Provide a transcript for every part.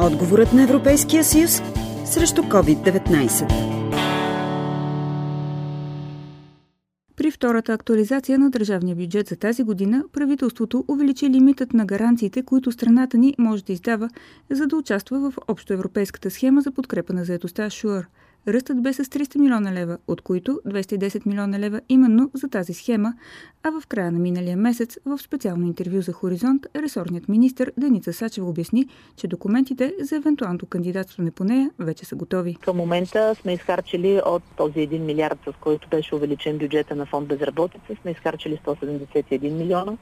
Отговорът на Европейския съюз срещу COVID-19. При втората актуализация на държавния бюджет за тази година правителството увеличи лимитът на гаранциите, които страната ни може да издава, за да участва в общоевропейската схема за подкрепа на заедостта ШУР – Ръстът бе с 300 милиона лева, от които 210 милиона лева именно за тази схема, а в края на миналия месец в специално интервю за Хоризонт ресорният министр Деница Сачева обясни, че документите за евентуалното кандидатстване по нея вече са готови. Към момента сме изхарчили от този 1 милиард, с който беше увеличен бюджета на фонд безработица, сме изхарчили 171 милиона.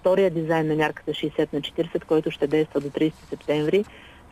Втория дизайн на мярката 60 на 40, който ще действа до 30 септември,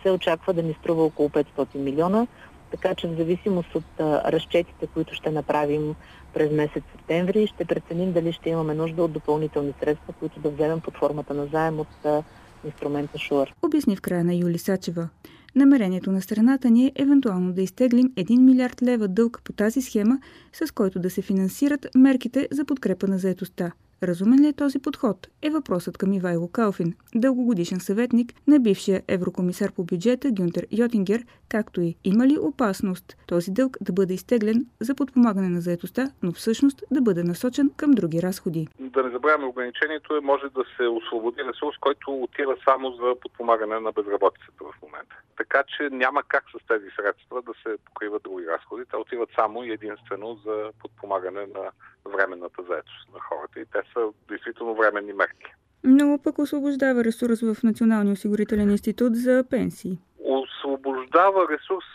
се очаква да ни струва около 500 милиона. Така че в зависимост от разчетите, които ще направим през месец септември, ще преценим дали ще имаме нужда от допълнителни средства, които да вземем под формата на заем от инструмента ШУР. Обясни в края на Юли Сачева. Намерението на страната ни е евентуално да изтеглим 1 милиард лева дълг по тази схема, с който да се финансират мерките за подкрепа на заетостта. Разумен ли е този подход? Е въпросът към Ивайло Калфин, дългогодишен съветник на бившия еврокомисар по бюджета Гюнтер Йотингер, както и има ли опасност този дълг да бъде изтеглен за подпомагане на заетостта, но всъщност да бъде насочен към други разходи. Да не забравяме ограничението е може да се освободи ресурс, който отива само за подпомагане на безработицата в момента. Така че няма как с тези средства да се покриват други разходи. Те отиват само и единствено за подпомагане на временната заетост на хората. И те са действително временни мерки. Но пък освобождава ресурс в Националния осигурителен институт за пенсии. Освобождава ресурс,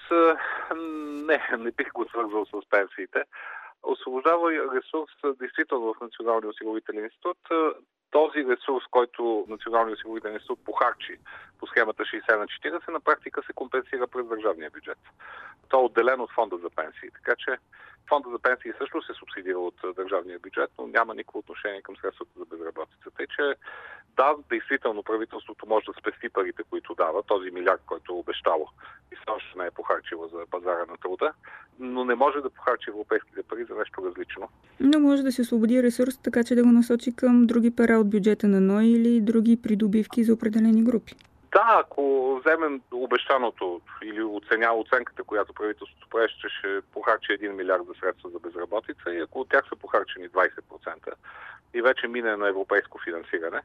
не, не бих го свързвал с пенсиите. Освобождава ресурс действително в Националния осигурителен институт. Този ресурс, който Националния осигурителен институт похарчи по схемата 60 на 40, на практика се компенсира през държавния бюджет. То е отделено от фонда за пенсии. Така че Фонда за пенсии също се субсидира от държавния бюджет, но няма никакво отношение към средствата за безработица. Тъй, че да, действително правителството може да спести парите, които дава, този милиард, който е обещало и все още не е похарчило за пазара на труда, но не може да похарчи европейските пари за нещо различно. Но може да се освободи ресурс, така че да го насочи към други пера от бюджета на НОИ или други придобивки за определени групи. Да, ако вземем обещаното или оценя оценката, която правителството прави, че ще похарчи 1 милиард за средства за безработица и ако от тях са похарчени 20% и вече мине на европейско финансиране,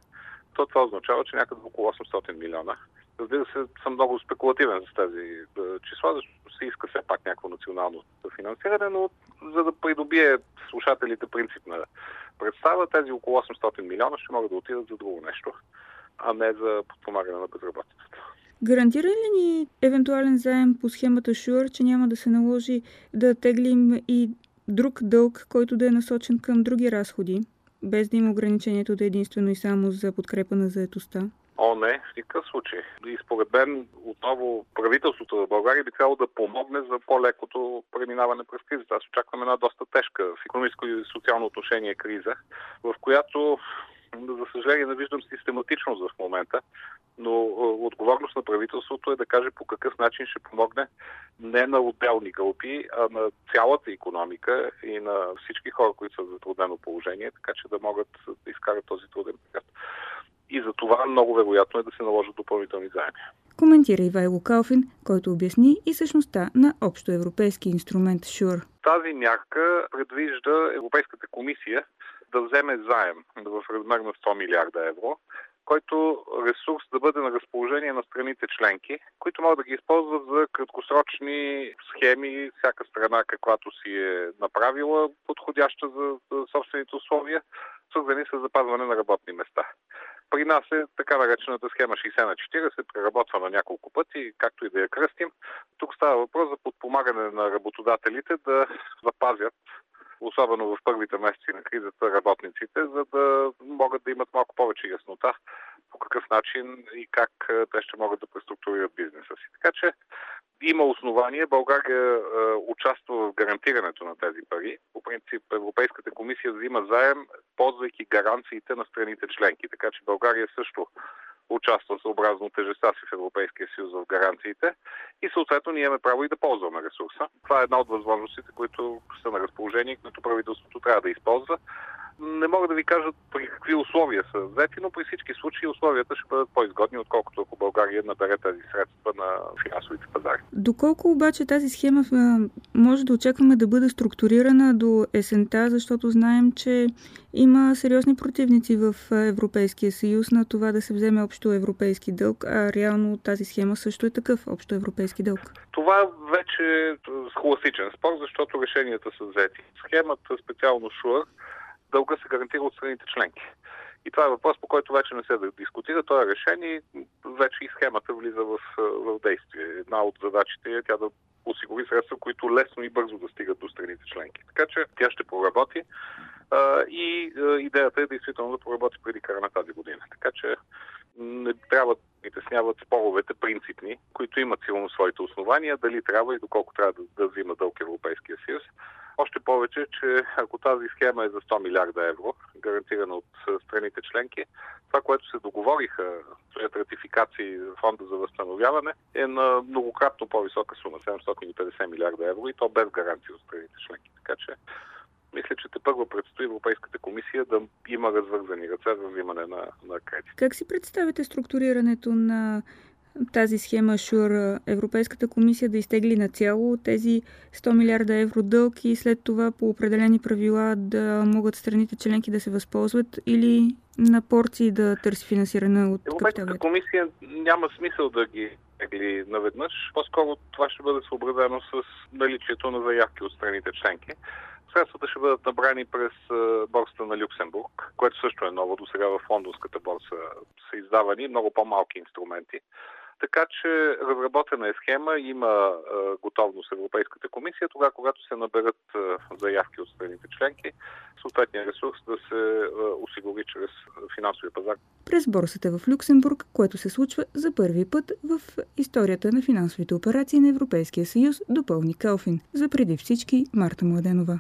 то това означава, че някъде около 800 милиона. Разбира се, съм много спекулативен с тези числа, защото се иска все пак някакво национално финансиране, но за да придобие слушателите принципна представа, тези около 800 милиона ще могат да отидат за друго нещо а не за подпомагане на безработицата. Гарантира ли ни евентуален заем по схемата ШУР, че няма да се наложи да теглим и друг дълг, който да е насочен към други разходи, без да има ограничението да е единствено и само за подкрепа на заетостта? О, не, в никакъв случай. И според мен, отново правителството в България би трябвало да помогне за по-лекото преминаване през кризата. Аз очаквам една доста тежка в економическо и социално отношение криза, в която за съжаление не виждам систематичност в момента, но е, отговорност на правителството е да каже по какъв начин ще помогне не на отделни групи, а на цялата економика и на всички хора, които са в затруднено положение, така че да могат да изкарат този труден период. И за това много вероятно е да се наложат допълнителни заеми. Коментира Ивайло Калфин, който обясни и същността на общоевропейски инструмент ШУР. Тази мярка предвижда Европейската комисия да вземе заем в размер на 100 милиарда евро, който ресурс да бъде на разположение на страните членки, които могат да ги използват за краткосрочни схеми, всяка страна каквато си е направила, подходяща за, собствените условия, свързани с запазване на работни места. При нас е така наречената схема 60 на 40, преработва на няколко пъти, както и да я кръстим. Тук става въпрос за подпомагане на работодателите да запазят особено в първите месеци на кризата, работниците, за да могат да имат малко повече яснота по какъв начин и как те ще могат да преструктурират бизнеса си. Така че има основание. България участва в гарантирането на тези пари. По принцип Европейската комисия взима заем, ползвайки гаранциите на страните членки. Така че България също участва съобразно тежеста си в Европейския съюз в гаранциите и съответно ние имаме право и да ползваме ресурса. Това е една от възможностите, които са на разположение, които правителството трябва да използва. Не мога да ви кажа при какви условия са взети, но при всички случаи условията ще бъдат по-изгодни, отколкото ако България набере тези средства на финансовите пазари. Доколко обаче тази схема може да очакваме да бъде структурирана до есента, защото знаем, че има сериозни противници в Европейския съюз на това да се вземе общо европейски дълг, а реално тази схема също е такъв общо европейски дълг. Това вече е класичен спор, защото решенията са взети. Схемата, специално ШУР, дълга се гарантира от страните членки. И това е въпрос, по който вече не се да дискутира. То е решение и вече и схемата влиза в, в действие. Една от задачите е тя да осигури средства, които лесно и бързо да стигат до страните членки. Така че тя ще проработи и идеята е действително да проработи преди края на тази година. Така че не трябва да притесняват споровете принципни, които имат силно своите основания, дали трябва и доколко трябва да, да взима дълг Европейския съюз. Още повече, че ако тази схема е за 100 милиарда евро, гарантирана от страните членки, това, което се договориха след ратификации в фонда за възстановяване, е на многократно по-висока сума 750 милиарда евро и то без гаранции от страните членки. Така че мисля, че те първо предстои Европейската комисия да има развързани ръце за взимане на, на кредит. Как си представите структурирането на тази схема ШУР, Европейската комисия да изтегли на цяло тези 100 милиарда евро дълг и след това по определени правила да могат страните членки да се възползват или на порции да търси финансиране от Европейската комисия няма смисъл да ги тегли наведнъж. По-скоро това ще бъде съобразено с наличието на заявки от страните членки. Средствата ще бъдат набрани през борсата на Люксембург, което също е ново. До сега в лондонската борса са издавани много по-малки инструменти. Така че разработена е схема, има готовност Европейската комисия, тогава когато се наберат заявки от страните членки, съответния ресурс да се осигури чрез финансовия пазар. През борсата в Люксембург, което се случва за първи път в историята на финансовите операции на Европейския съюз, допълни Калфин. За преди всички Марта Младенова.